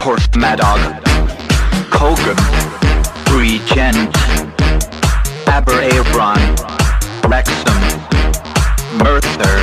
Horst Madog, Kogan, Regent, Aber Abron, Wrexham, Merthyr,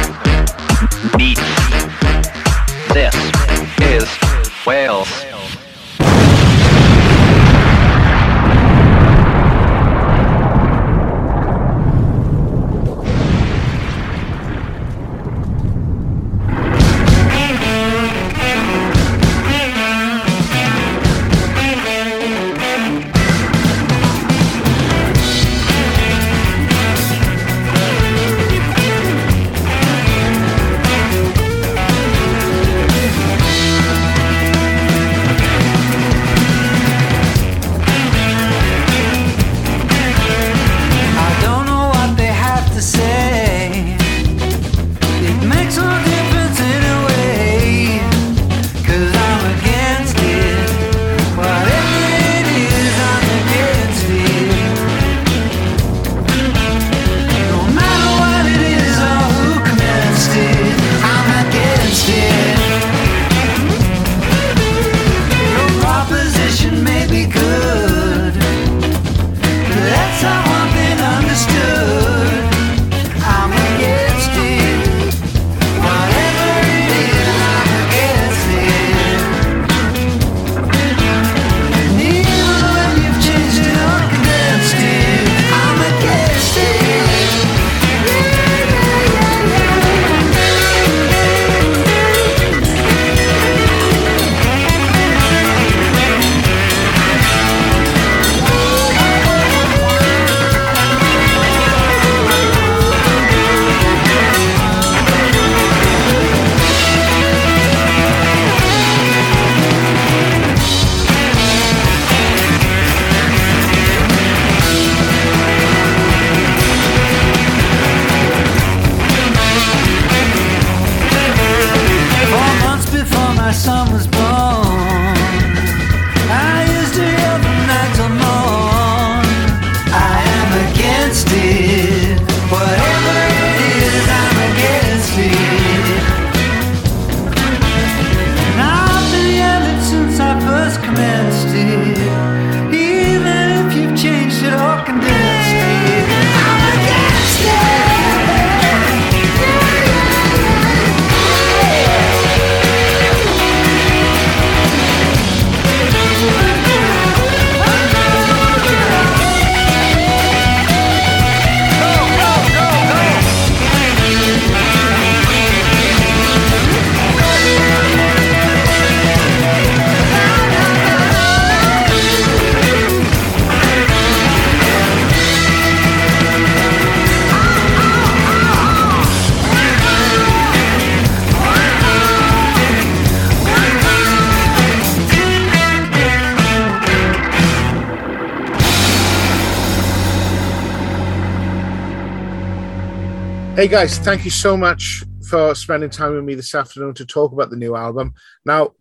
Hey guys, thank you so much for spending time with me this afternoon to talk about the new album. Now,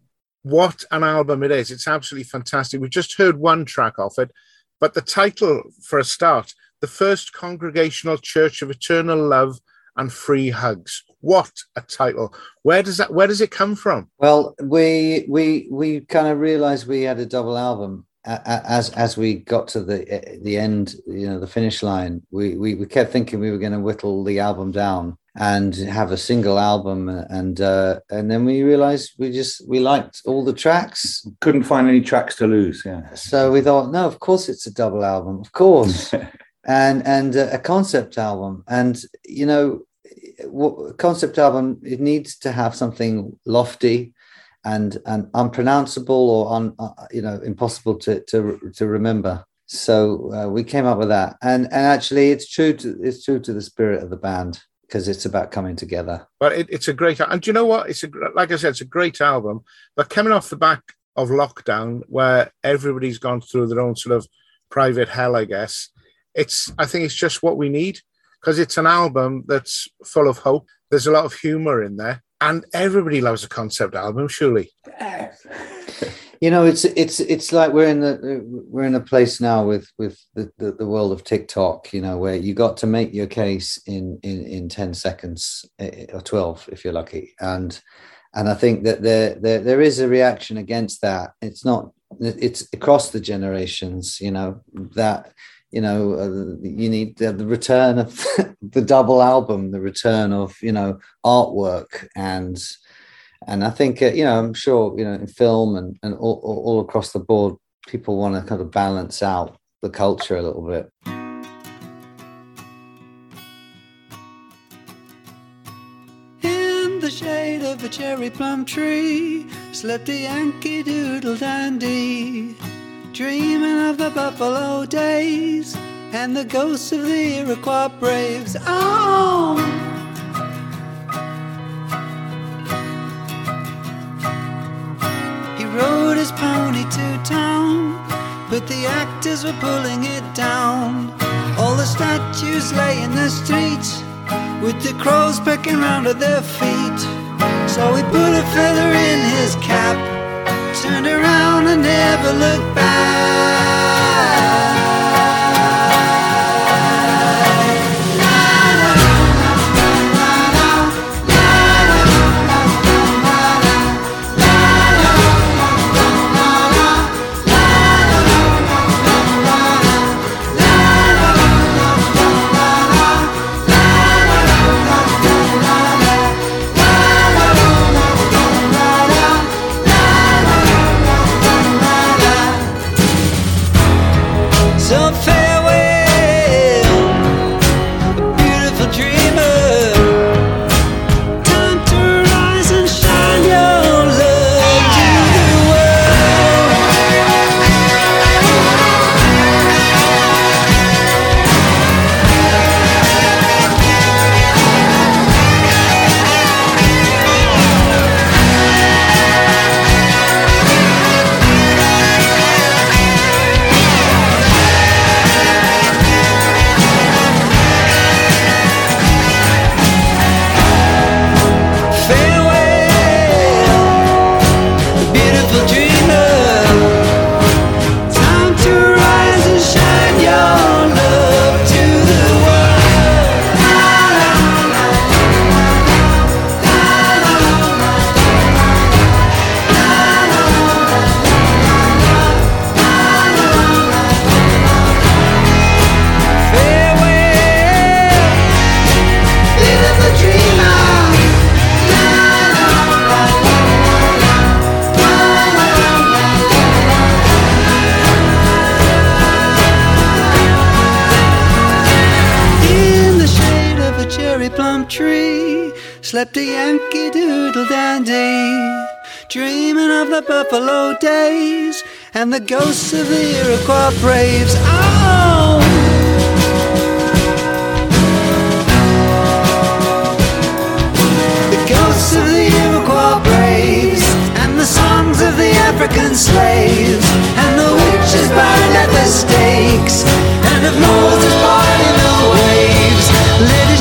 what an album it is! It's absolutely fantastic. We've just heard one track off it, but the title for a start, the first congregational church of eternal love and free hugs. What a title! Where does that where does it come from? Well, we we we kind of realized we had a double album as as we got to the the end, you know, the finish line. We we, we kept thinking we were going to whittle the album down and have a single album, and uh, and then we realized we just we liked all the tracks, Couldn't find any tracks to lose. Yeah. so we thought, no, of course it's a double album, of course. and and uh, a concept album and you know what concept album it needs to have something lofty and and unpronounceable or un, uh, you know impossible to to to remember so uh, we came up with that and and actually it's true to it's true to the spirit of the band because it's about coming together But it, it's a great and do you know what? It's a like I said, it's a great album. But coming off the back of lockdown, where everybody's gone through their own sort of private hell, I guess. It's I think it's just what we need because it's an album that's full of hope. There's a lot of humor in there, and everybody loves a concept album, surely. you know it's it's it's like we're in the we're in a place now with with the, the, the world of tiktok you know where you got to make your case in in in 10 seconds eh, or 12 if you're lucky and and I think that there, there there is a reaction against that. It's not it's across the generations. You know that you know uh, you need the, the return of the double album, the return of you know artwork and and I think uh, you know I'm sure you know in film and and all, all across the board people want to kind of balance out the culture a little bit. In the shade of a cherry plum tree slept a Yankee Doodle dandy, dreaming of the buffalo days and the ghosts of the Iroquois braves. Oh! He rode his pony to town, but the actors were pulling it down. All the statues lay in the streets, with the crows pecking round at their feet. So he put a feather in his cap, turned around and never looked back. Dreaming of the buffalo days and the ghosts of the Iroquois braves. Oh! The ghosts of the Iroquois braves and the songs of the African slaves and the witches burned at the stakes and of Moses parting the waves led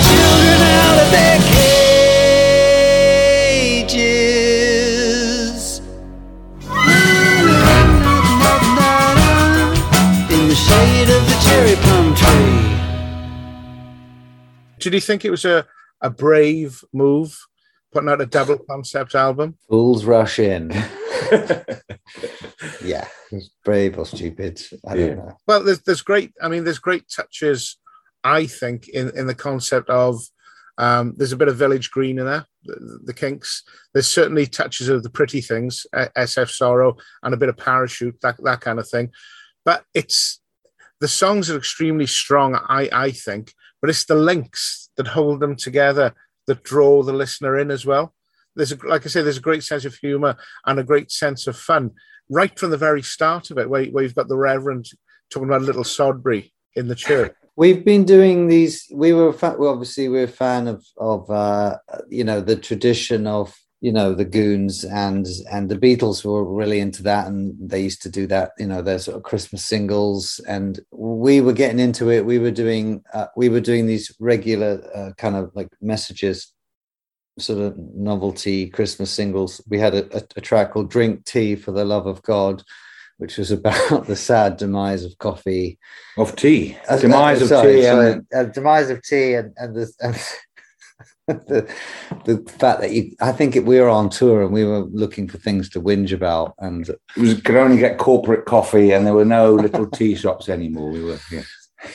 cherry plum tree. Did you think it was a, a brave move putting out a double concept album? Fools rush in. yeah, brave or stupid. I don't Yeah. know. Well, there's there's great. I mean, there's great touches. I think in in the concept of um, there's a bit of village green in there. The, the Kinks. There's certainly touches of the pretty things, uh, SF Sorrow, and a bit of parachute, that that kind of thing. But it's the songs are extremely strong. I I think, but it's the links that hold them together that draw the listener in as well. There's a, like I say, there's a great sense of humor and a great sense of fun right from the very start of it, where, where you've got the Reverend talking about little Sodbury in the church. We've been doing these. We were fa- obviously we're a fan of of uh, you know the tradition of you know the Goons and and the Beatles were really into that, and they used to do that. You know their sort of Christmas singles, and we were getting into it. We were doing uh, we were doing these regular uh, kind of like messages, sort of novelty Christmas singles. We had a, a, a track called "Drink Tea for the Love of God." Which was about the sad demise of coffee, Of tea. uh, Demise uh, of sorry, tea. sorry, and uh, demise of tea and and the and the, the fact that you, I think it, we were on tour and we were looking for things to whinge about, and It was could only get corporate coffee, and there were no little tea shops anymore. We were yeah.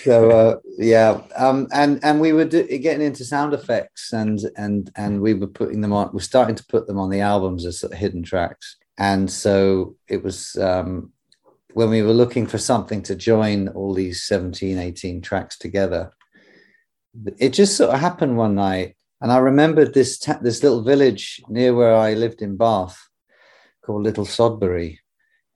so uh, yeah, um, and and we were do, getting into sound effects, and and and we were putting them on. We're starting to put them on the albums as sort of hidden tracks, and so it was um, when we were looking for something to join all these 17, 18 tracks together. It just sort of happened one night, and I remembered this ta- this little village near where I lived in Bath called Little Sodbury.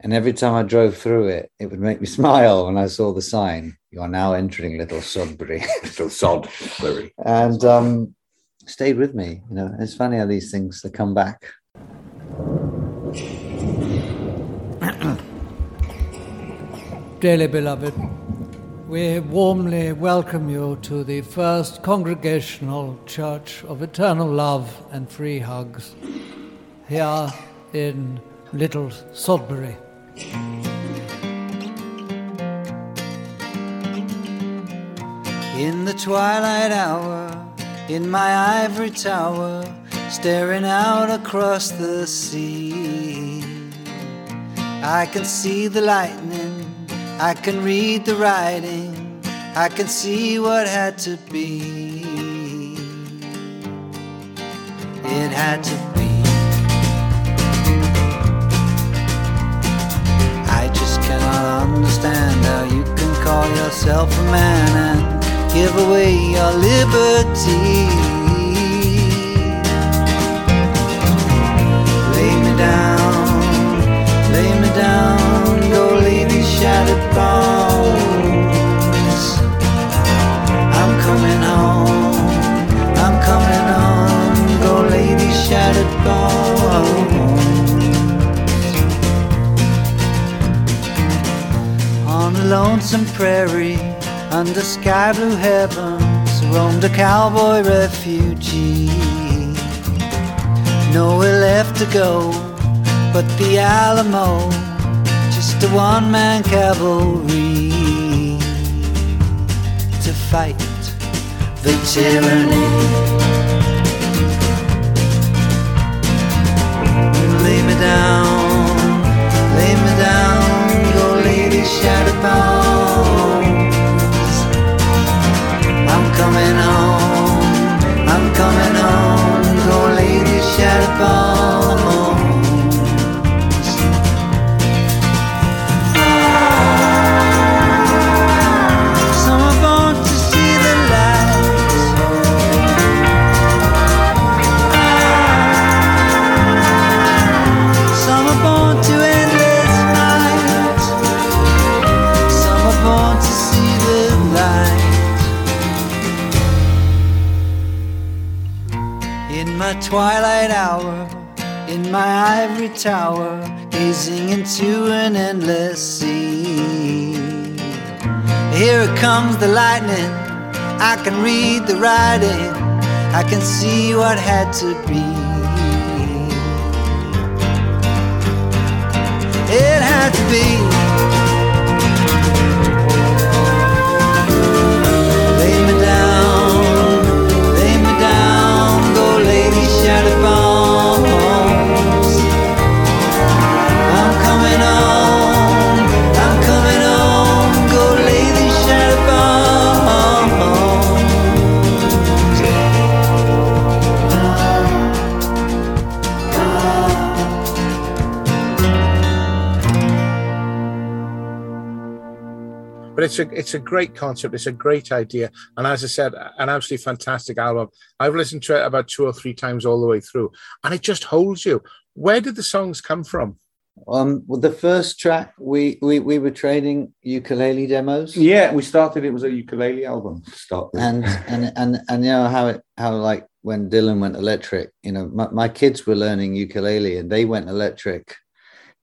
And every time I drove through it, it would make me smile when I saw the sign, You are now entering Little Sodbury. Little sod, very. and um, stayed with me. You know, it's funny how these things they come back. Dearly beloved, we warmly welcome you to the First Congregational Church of Eternal Love and Free Hugs here in Little Sodbury. In the twilight hour, in my ivory tower, staring out across the sea. I can see the lightning, I can read the writing, I can see what had to be. It had to be. I just cannot understand how you can call yourself a man and give away your liberty. Lay me down, lay me down, go shattered bones. I'm coming home, I'm coming home, go these shattered bones. On a lonesome prairie, under sky blue heavens, roamed a cowboy refugee. Nowhere left to go but the Alamo, just a one man cavalry to fight the tyranny. Lay me down, lay me down, lay these shattered bones. I'm coming home, I'm coming home, lay these shattered bones. I can read the writing. I can see what had to be. It had to be. But it's a it's a great concept. It's a great idea, and as I said, an absolutely fantastic album. I've listened to it about two or three times all the way through, and it just holds you. Where did the songs come from? Um, well, the first track we we we were trading ukulele demos. Yeah, we started. It was a ukulele album to start and and and and you know how it how like when Dylan went electric, you know, my, my kids were learning ukulele and they went electric,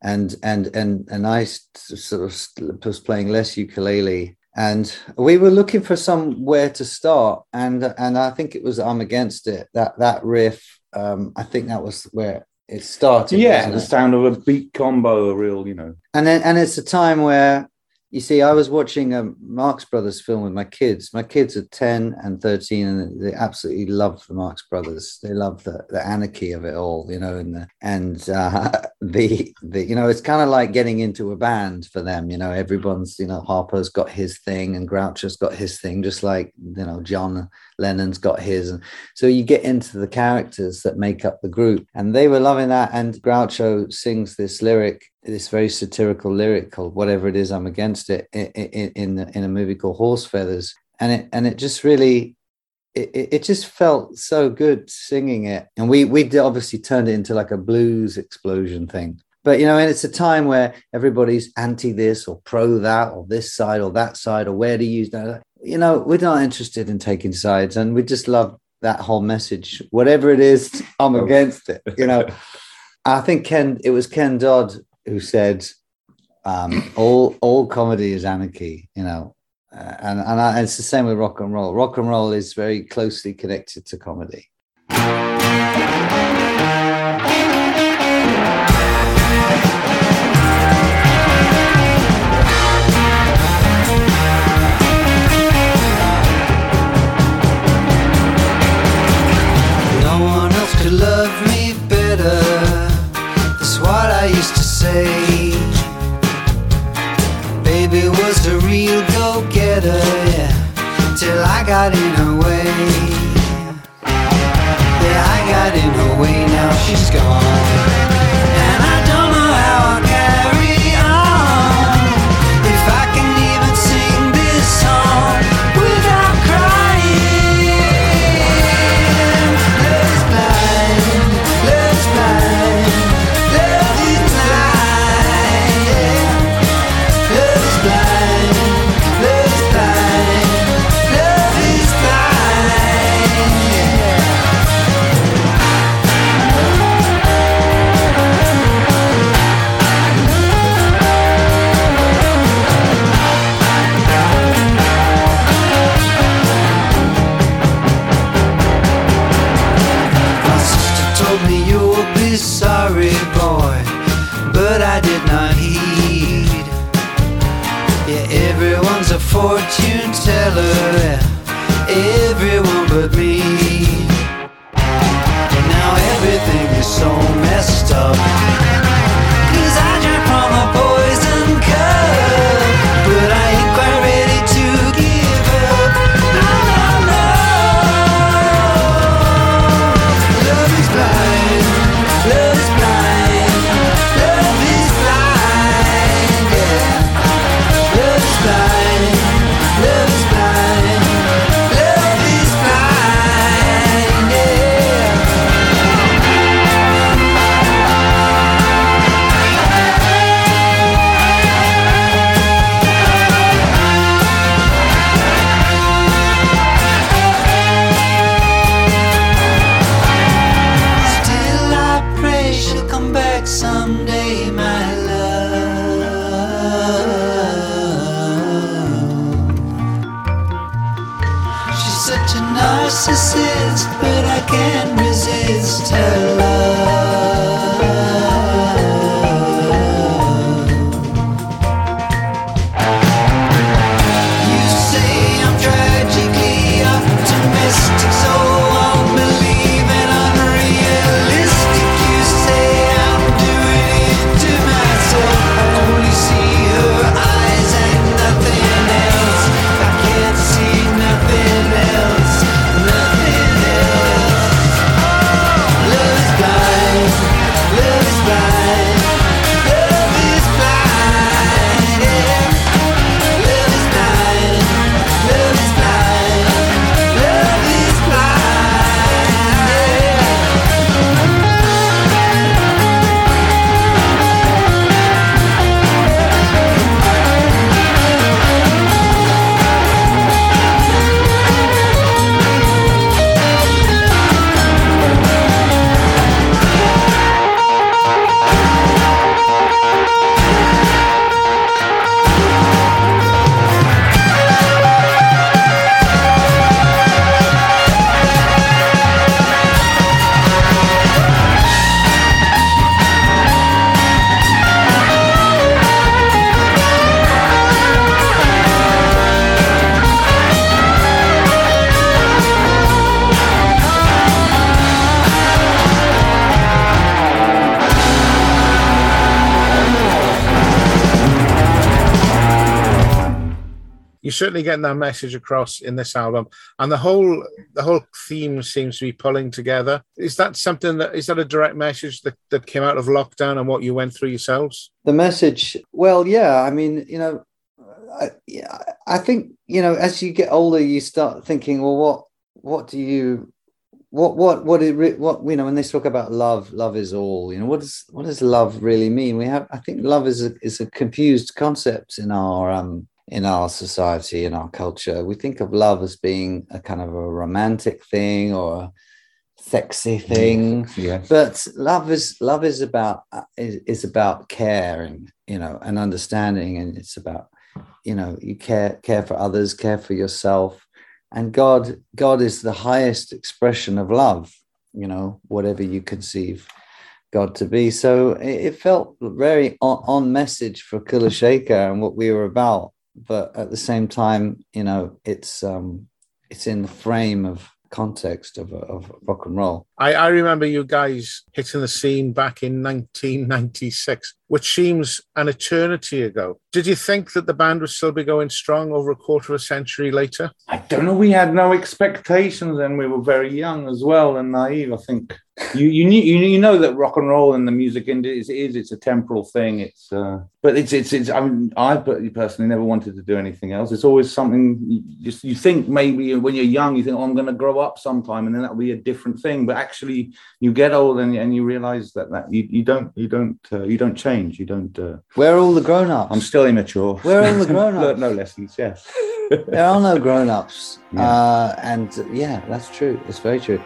and and and and I sort of was playing less ukulele, and we were looking for somewhere to start, and and I think it was I'm against it that that riff. Um, I think that was where it started. yeah, the it? sound of a beat combo, a real, you know. and then and it's a time where You see, I was watching a Marx Brothers film with my kids. My kids are 10 and 13, and they absolutely love the Marx Brothers. They love the, the anarchy of it all, you know, and the, and uh, the, the, you know, it's kind of like getting into a band for them, you know, everyone's, you know, Harpo's got his thing and Groucho's got his thing, just like, you know, John Lennon's got his. And so you get into the characters that make up the group, and they were loving that. And Groucho sings this lyric this very satirical lyric called "Whatever It Is, I'm Against It" in in, in a movie called Horse Feathers, and it and it just really it, it just felt so good singing it, and we we obviously turned it into like a blues explosion thing. But you know, and it's a time where everybody's anti this or pro that or this side or that side or where to use that. You know, we're not interested in taking sides, and we just love that whole message. Whatever it is, I'm oh. against it. You know. I think Ken, it was Ken Dodd who said, um, "All all comedy is anarchy," you know, uh, and and, I, and it's the same with rock and roll. Rock and roll is very closely connected to comedy. Certainly getting that message across in this album, and the whole the whole theme seems to be pulling together. Is that something that is that a direct message that, that came out of lockdown and what you went through yourselves? The message, well, yeah, I mean, you know, I, I think you know, as you get older, you start thinking, well, what what do you what what what it what you know when they talk about love love is all you know what does what does love really mean we have i think love is a is a confused concept in our um in our society in our culture. We think of love as being a kind of a romantic thing or a sexy thing. But love is love is about uh, is, is about caring you know and understanding. And it's about you know you care care for others care for yourself. And god god is the highest expression of love you know whatever you conceive god to be. So it, it felt very on, on message for kula shaker and what we were about but at the same time you know it's um it's in the frame of context of, of rock and roll. I, I remember you guys hitting the scene back in 1996, which seems an eternity ago. Did you think that the band would still be going strong over a quarter of a century later? I don't know. We had no expectations, and we were very young as well and naive. I think you you knew you, know that rock and roll and the music industry is, is it's a temporal thing. It's uh, but it's it's it's. I mean, I personally never wanted to do anything else. It's always something you just you think maybe when you're young you think oh I'm going to grow up sometime and then that'll be a different thing. But actually, you get old and, and you realize that that you, you don't you don't uh, you don't change. You don't. Uh, where are all the grown-ups I'm still immature. Where are all the grown-ups? Learned no lessons. Yes. there are no grown-ups Yeah. uh, and yeah that's true it's very true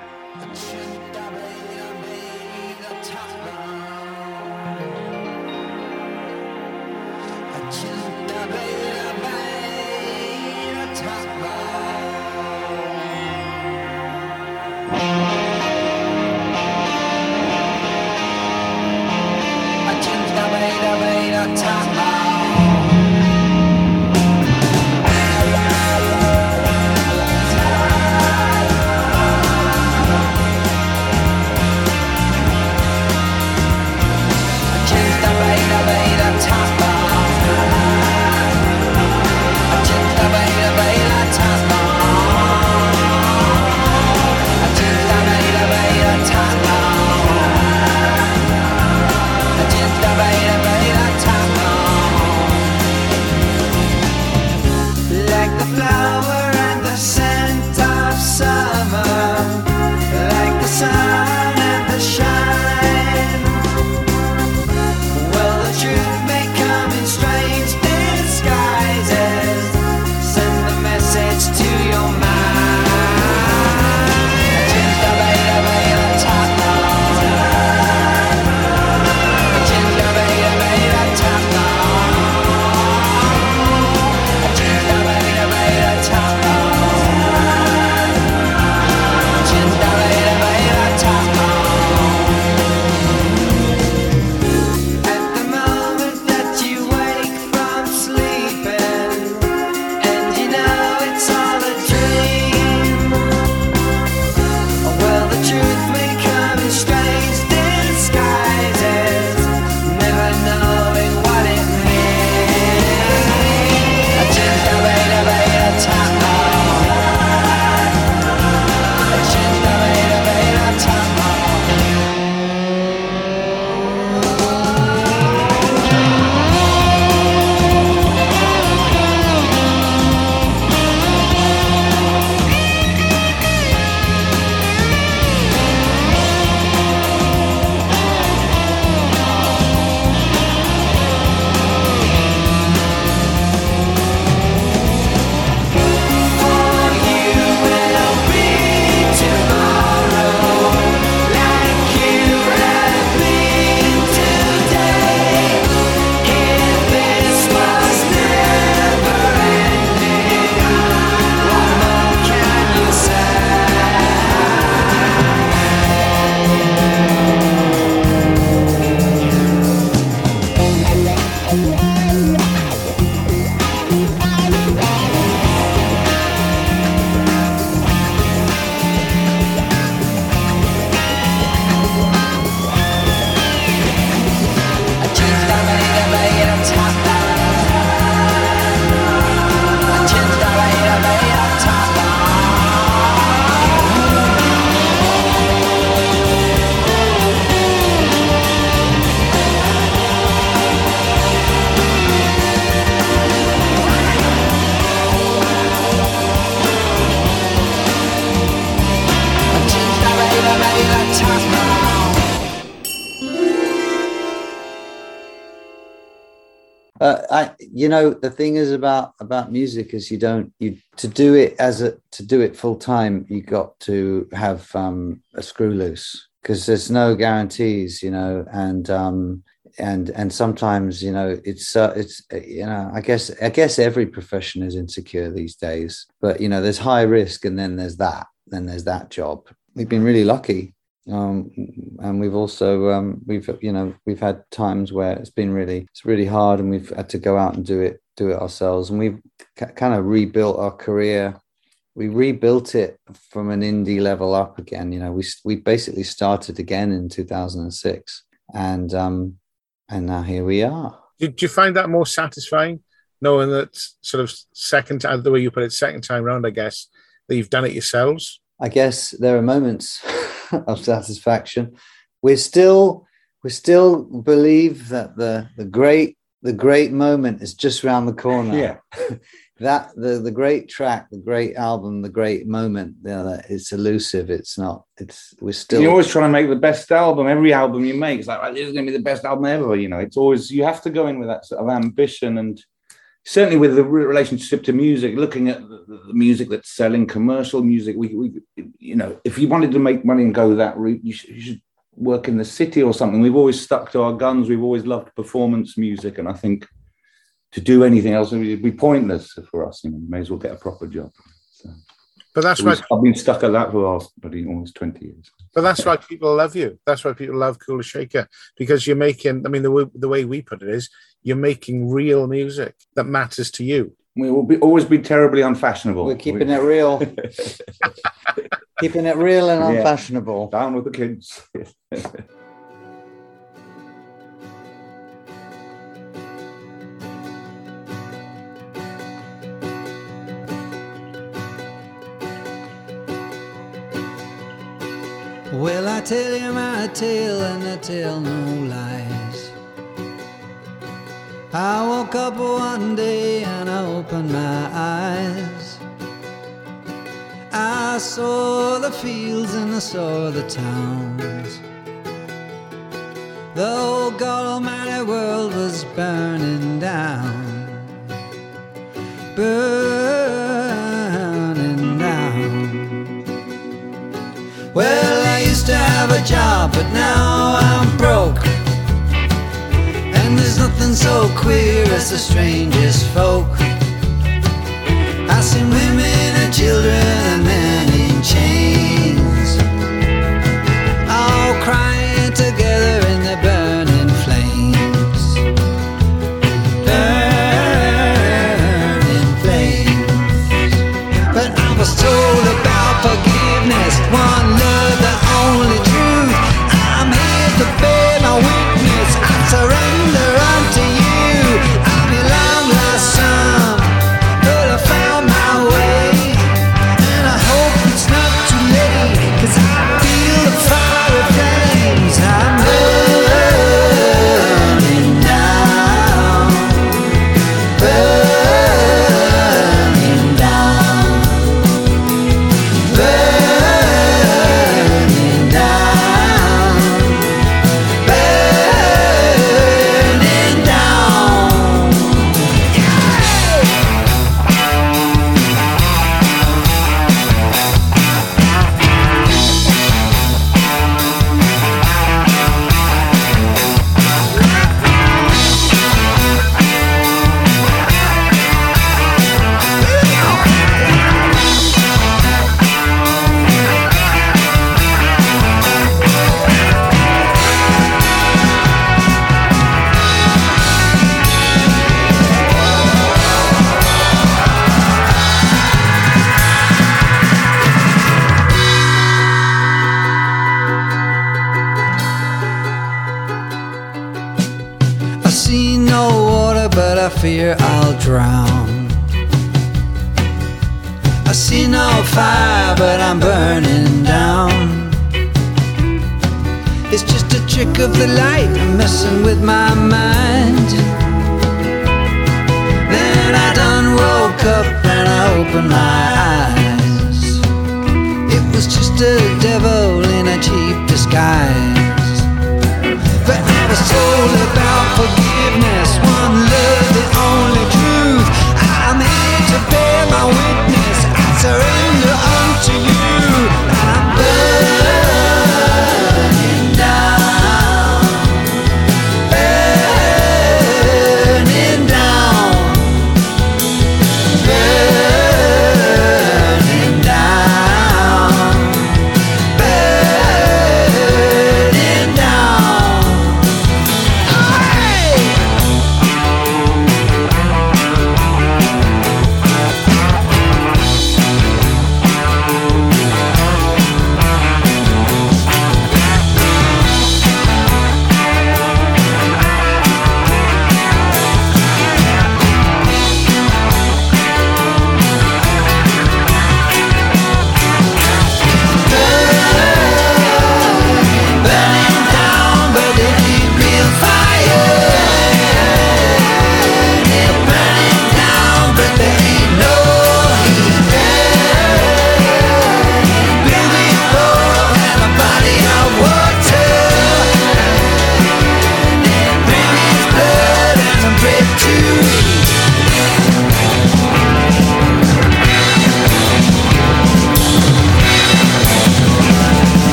you know, the thing is about about music is you don't you to do it as a to do it full time. You got to have um, a screw loose because there's no guarantees, you know, and um, and and sometimes you know it's uh, it's uh, you know I guess I guess every profession is insecure these days, but you know there's high risk and then there's that then there's that job. We've been really lucky um, and we've also um, we've you know we've had times where it's been really it's really hard and we've had to go out and do it do it ourselves. And we've c- kind of rebuilt our career. We rebuilt it from an indie level up again you know we we basically started again in 2006 and um and now here we are. Did you find that more satisfying, knowing that sort of second time, the way you put it, second time round, I guess, that you've done it yourselves? I guess there are moments of satisfaction. We're still we still believe that the the great the great moment is just around the corner. Yeah. that the the great track, the great album, the great moment. You know, that it's elusive. It's not. It's we're still. You're always trying to make the best album. Every album you make, it's like "Right, this is going to be the best album ever. You know, it's always you have to go in with that sort of ambition and certainly with the relationship to music, looking at the, music that's selling, commercial music. We, we, you know, if you wanted to make money and go that route, you should, you should work in the city or something. We've always stuck to our guns. We've always loved performance music, and I think to do anything else would be pointless for us. You know, may as well get a proper job. So, But that's why was- I've been stuck at that for the last bloody almost twenty years. But that's why people love you. That's why people love Kula Shaker because you're making. I mean, the way, the way we put it is, you're making real music that matters to you. We will be always be terribly unfashionable. We're keeping it real, keeping it real and Yeah. unfashionable. down with the kids. Well, I tell you my tale and I tell no lies. I woke up one day and I opened my eyes. I saw the fields and I saw the towns. The whole God Almighty world was burning down. Burning down. Well, I used to have a job, but now I'm broke. So queer as the strangest folk. I seen women and children and men in chains. All crying together in the burning flames. Burning flames. But I was told my eyes.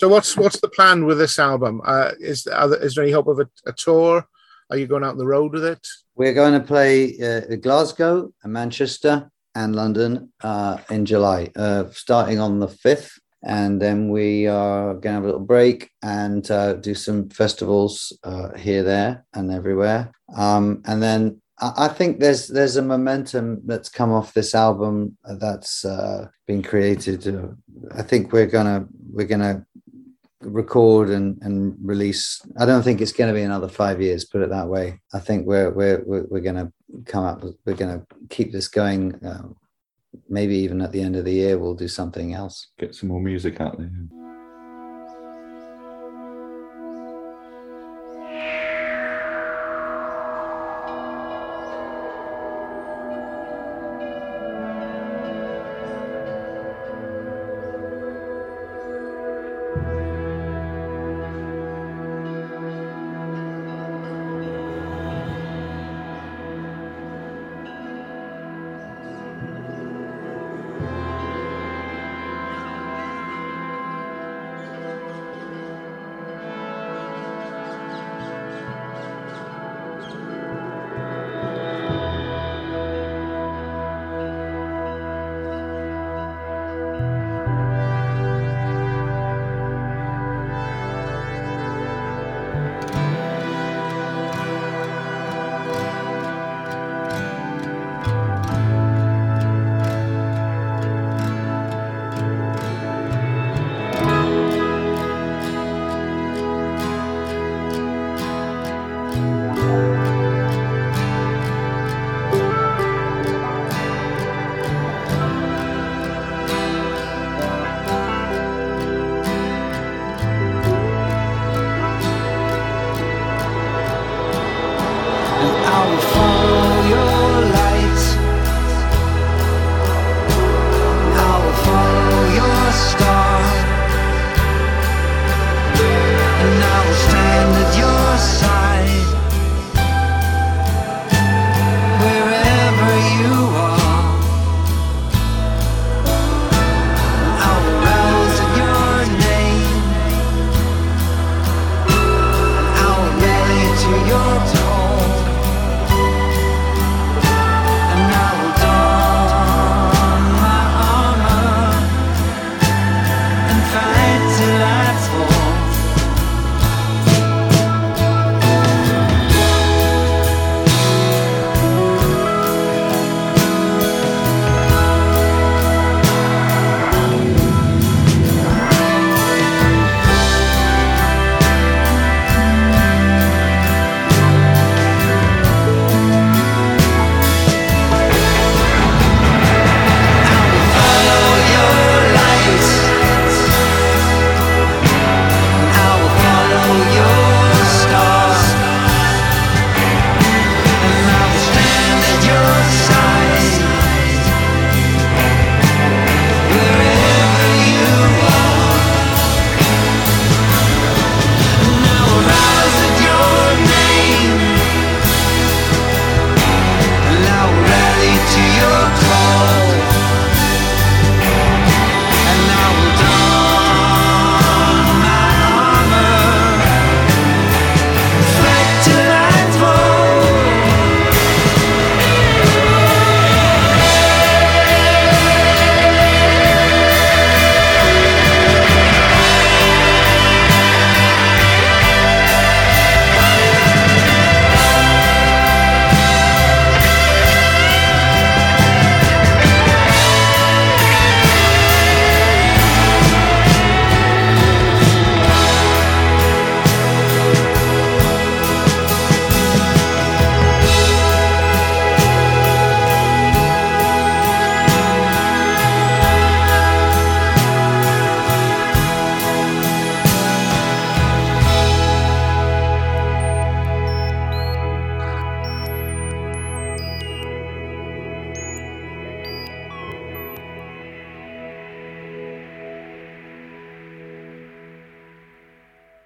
So what's what's the plan with this album? Uh, is there, is there any hope of a, a tour? Are you going out on the road with it? We're going to play uh, Glasgow, and Manchester, and London uh, in July, uh, starting on the fifth, and then we are going to have a little break and uh, do some festivals uh, here, there, and everywhere. Um, and then I I think there's there's a momentum that's come off this album that's been created. I think we're gonna we're gonna record and, and release. I don't think it's going to be another five years. Put it that way. I think we're we're we're, going to come up. with- We're going to keep this going. Uh, maybe even at the end of the year, we'll do something else. Get some more music out there.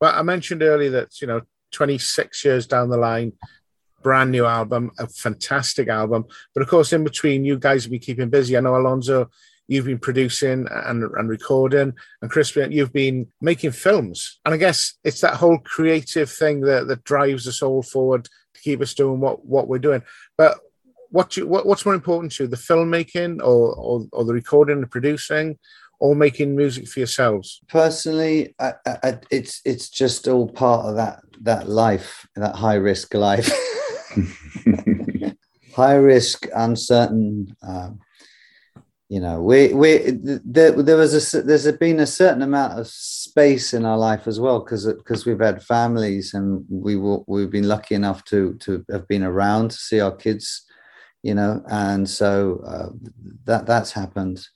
But I mentioned earlier that you know, 26 years down the line, brand new album, a fantastic album. But of course, in between, you guys have been keeping busy. I know Alonza, you've been producing and, and recording, and Crispian, you've been making films. And I guess it's that whole creative thing that, that drives us all forward to keep us doing what, what we're doing. But what, you, what what's more important to you, the filmmaking or, or, or the recording and producing? Or making music for yourselves? Personally, I, I, it's it's just all part of that that life, that high risk life. high risk, uncertain. Um, you know, we we there, there was a there's been a certain amount of space in our life as well because because we've had families and we will, we've been lucky enough to to have been around to see our kids, you know, and so uh, that that's happened.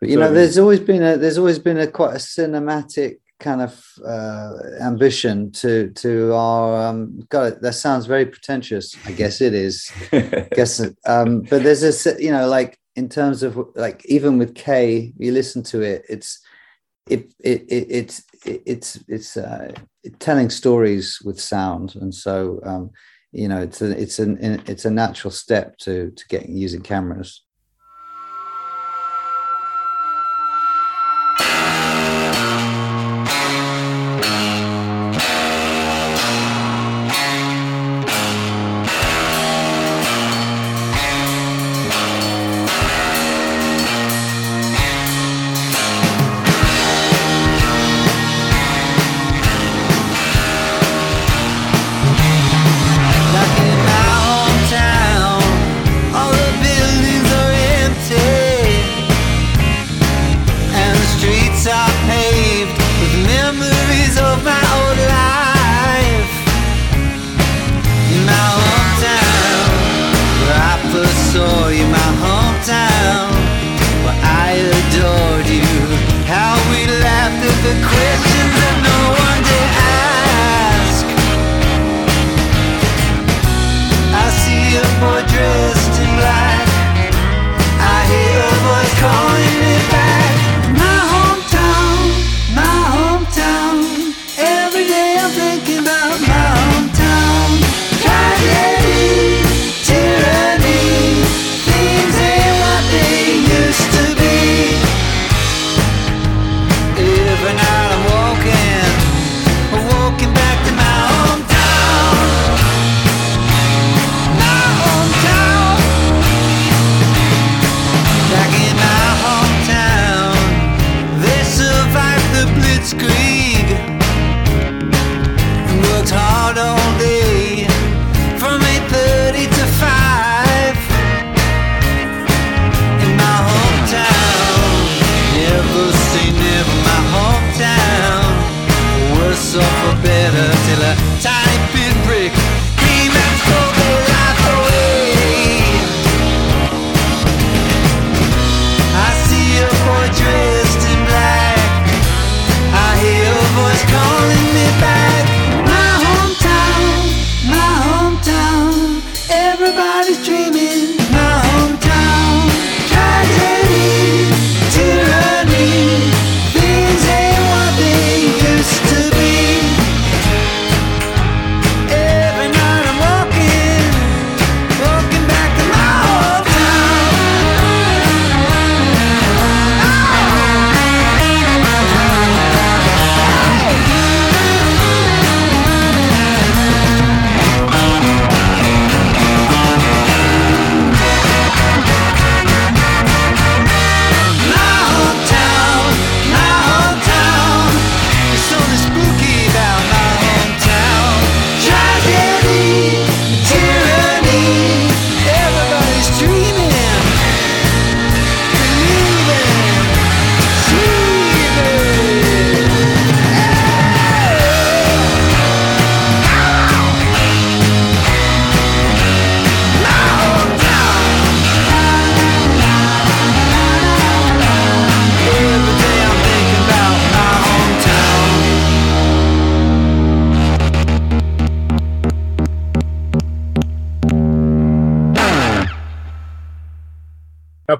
But you so, know, there's always been a there's always been a quite a cinematic kind of uh, ambition to to our um god that sounds very pretentious i guess it is. I guess um but there's a you know like in terms of like even with k you listen to it it's it, it, it it's it, it's it's uh, telling stories with sound. And so um you know it's a it's an it's a natural step to to getting using cameras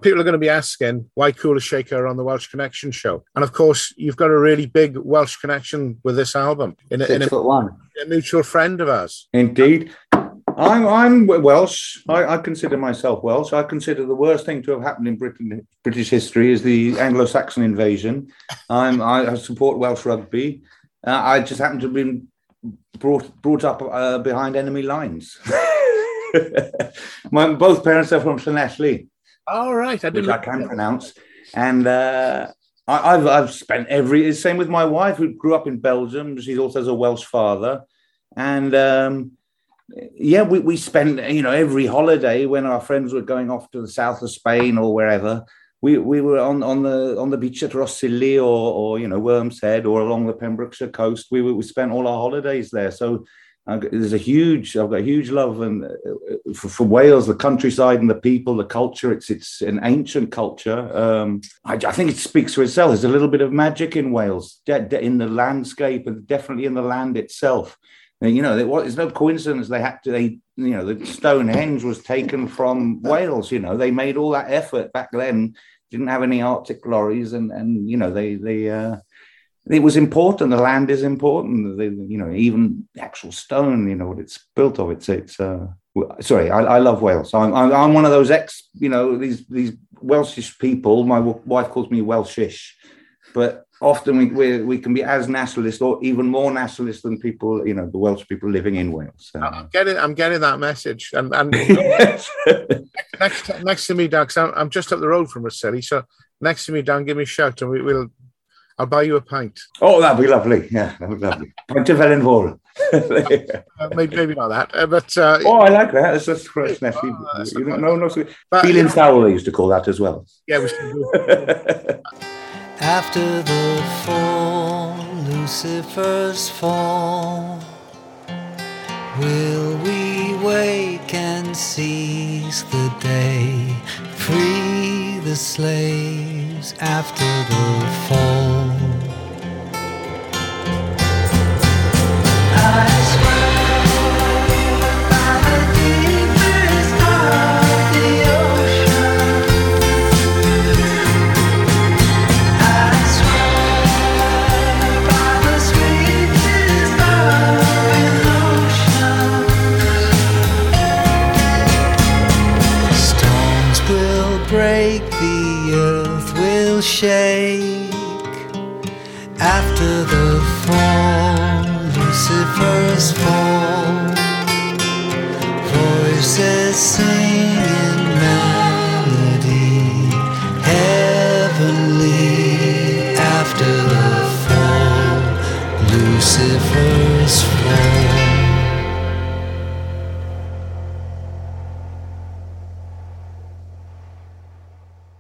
people are going to be asking why Kula Shaker on the Welsh Connection show. And of course, you've got a really big Welsh connection with this album. In a, Six in a, foot one. A mutual friend of ours. Indeed. I'm I'm Welsh. I, I, consider myself Welsh. I consider the worst thing to have happened in Britain, British history is the Anglo-Saxon invasion. I'm I support Welsh rugby. Uh, I just happen to have been brought brought up uh, behind enemy lines. My both parents are from Llanelli. All right, I which I can pronounce, and uh, I, have I've spent every. Same with my wife, who grew up in Belgium. She also has a Welsh father, and um, yeah, we we spent you know every holiday when our friends were going off to the south of Spain or wherever. We, we were on, on the on the beach at Rhossili or, or you know Worm's Head or along the Pembrokeshire coast. We, we spent all our holidays there. So there's a huge I've got a huge love and uh, for, for, Wales, the countryside and the people, the culture. It's it's an ancient culture. Um, I, I, think it speaks for itself. There's a little bit of magic in Wales, de- de- in the landscape and definitely in the land itself. And, you know, it's no coincidence they had to. They you know the Stonehenge was taken from Wales. You know, they made all that effort back then. Didn't have any Arctic lorries, and and you know they they. Uh, it was important. The land is important. The, you know, even actual stone. You know what it's built of. It's it's. Uh, sorry, I, I love Wales. I'm, I'm, I'm one of those ex. You know these these Welshish people. My wife calls me Welshish, but often we, we, we can be as nationalist or even more nationalist than people, you know, the Welsh people living in Wales. So. I'm getting, I'm getting that message. And, and next, next to me, Dan, I'm, I'm just up the road from Rhossili. So next to me, Dan, give me a shout and we, will I'll buy you a pint. Oh, that'd be lovely. Yeah, that'd be lovely. Pint of Felinfoel. uh, maybe, maybe not that, uh, but uh, oh, I like that. It's just fresh, oh, you know, no, no, but, feeling foul. They used to call that as well. Yeah, we After the fall, Lucifer's fall, will we wake and seize the day, free the slaves after the fall?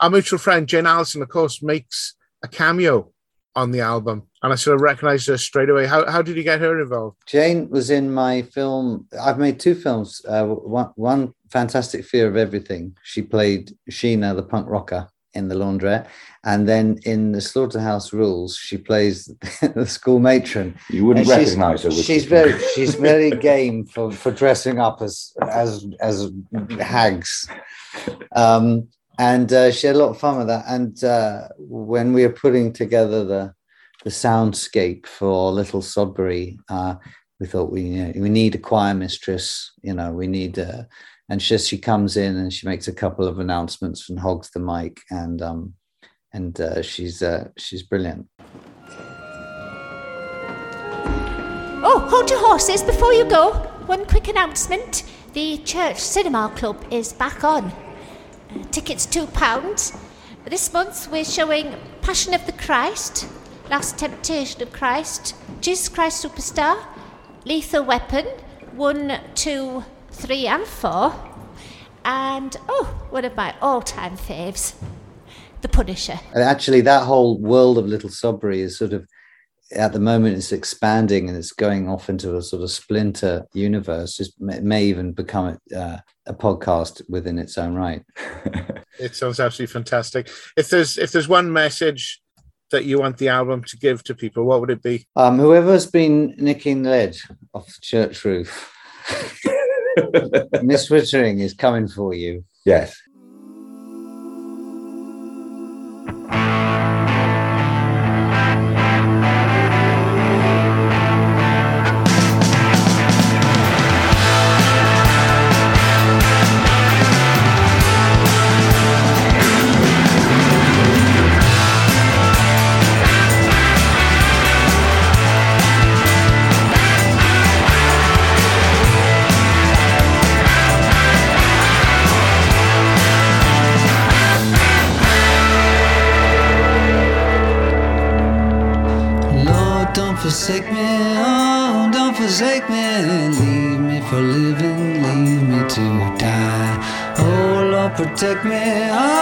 Our mutual friend Jane Allyson, of course, makes a cameo on the album, and I sort of recognized her straight away. How, how did you get her involved? Jane was in my film. I've made two films. Uh, one, one, Fantastic Fear of Everything. She played Sheena, the punk rocker, in The Laundrette, and then in The Slaughterhouse Rules, she plays the school matron. You wouldn't and recognize her. she's very, she's very game for for dressing up as as as hags. Um, and uh, she had a lot of fun with that. And uh, when we were putting together the the soundscape for Little Sodbury, uh, we thought we you know, we need a choir mistress. You know, we need. Uh, and she she comes in and she makes a couple of announcements and hogs the mic, and um, and uh, she's uh, she's brilliant. Oh, hold your horses before you go. One quick announcement: the church cinema club is back on. Uh, tickets £2. This month we're showing Passion of the Christ, Last Temptation of Christ, Jesus Christ Superstar, Lethal Weapon, 1, 2, 3, and 4. And, oh, one of my all time faves, The Punisher. And actually, that whole world of Little Sodbury is sort of at the moment it's expanding and it's going off into a sort of splinter universe. It may even become a, uh, a podcast within its own right. it sounds absolutely fantastic. If there's if there's one message that you want the album to give to people, what would it be? Um, whoever's been nicking lead off the church roof, Miss Wittering is coming for you. Yes. Take me, oh, don't forsake me. Leave me for living, leave me to die. Oh, Lord, protect me, oh.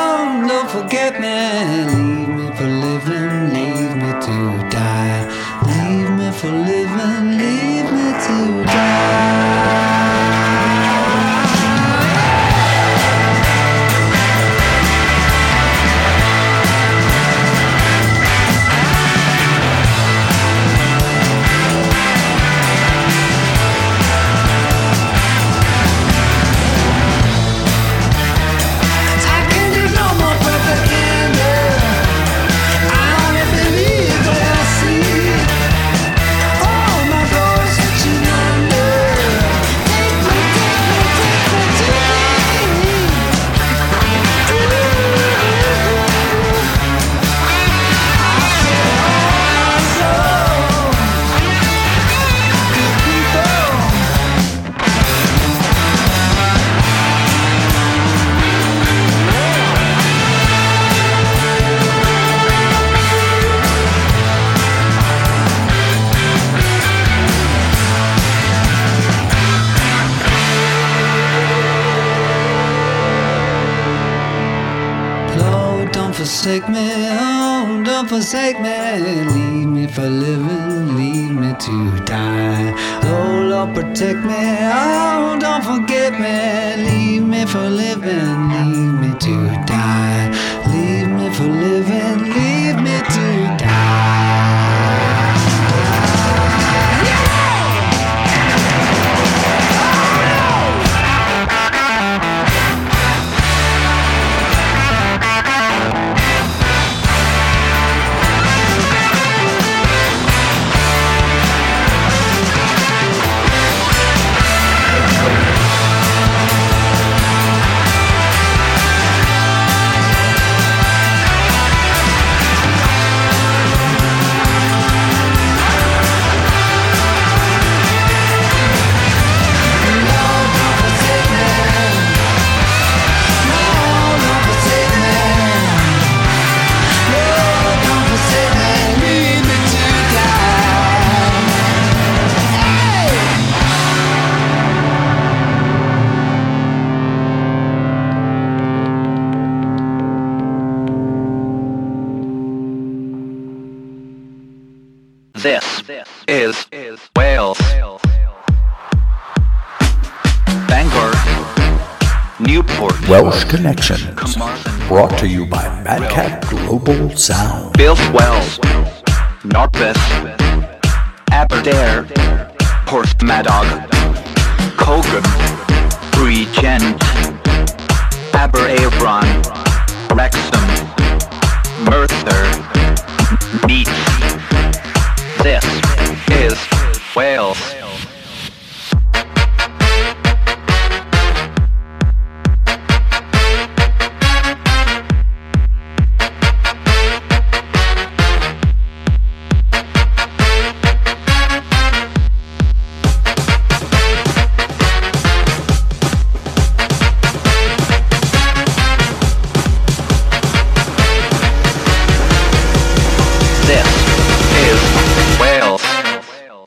Close Connections, brought to you by Madcap Global Sound. Builth Wells, Narberth, Aberdare, Porthmadog, Kogan, Regent, Aber Abron, Wrexham, Merthyr.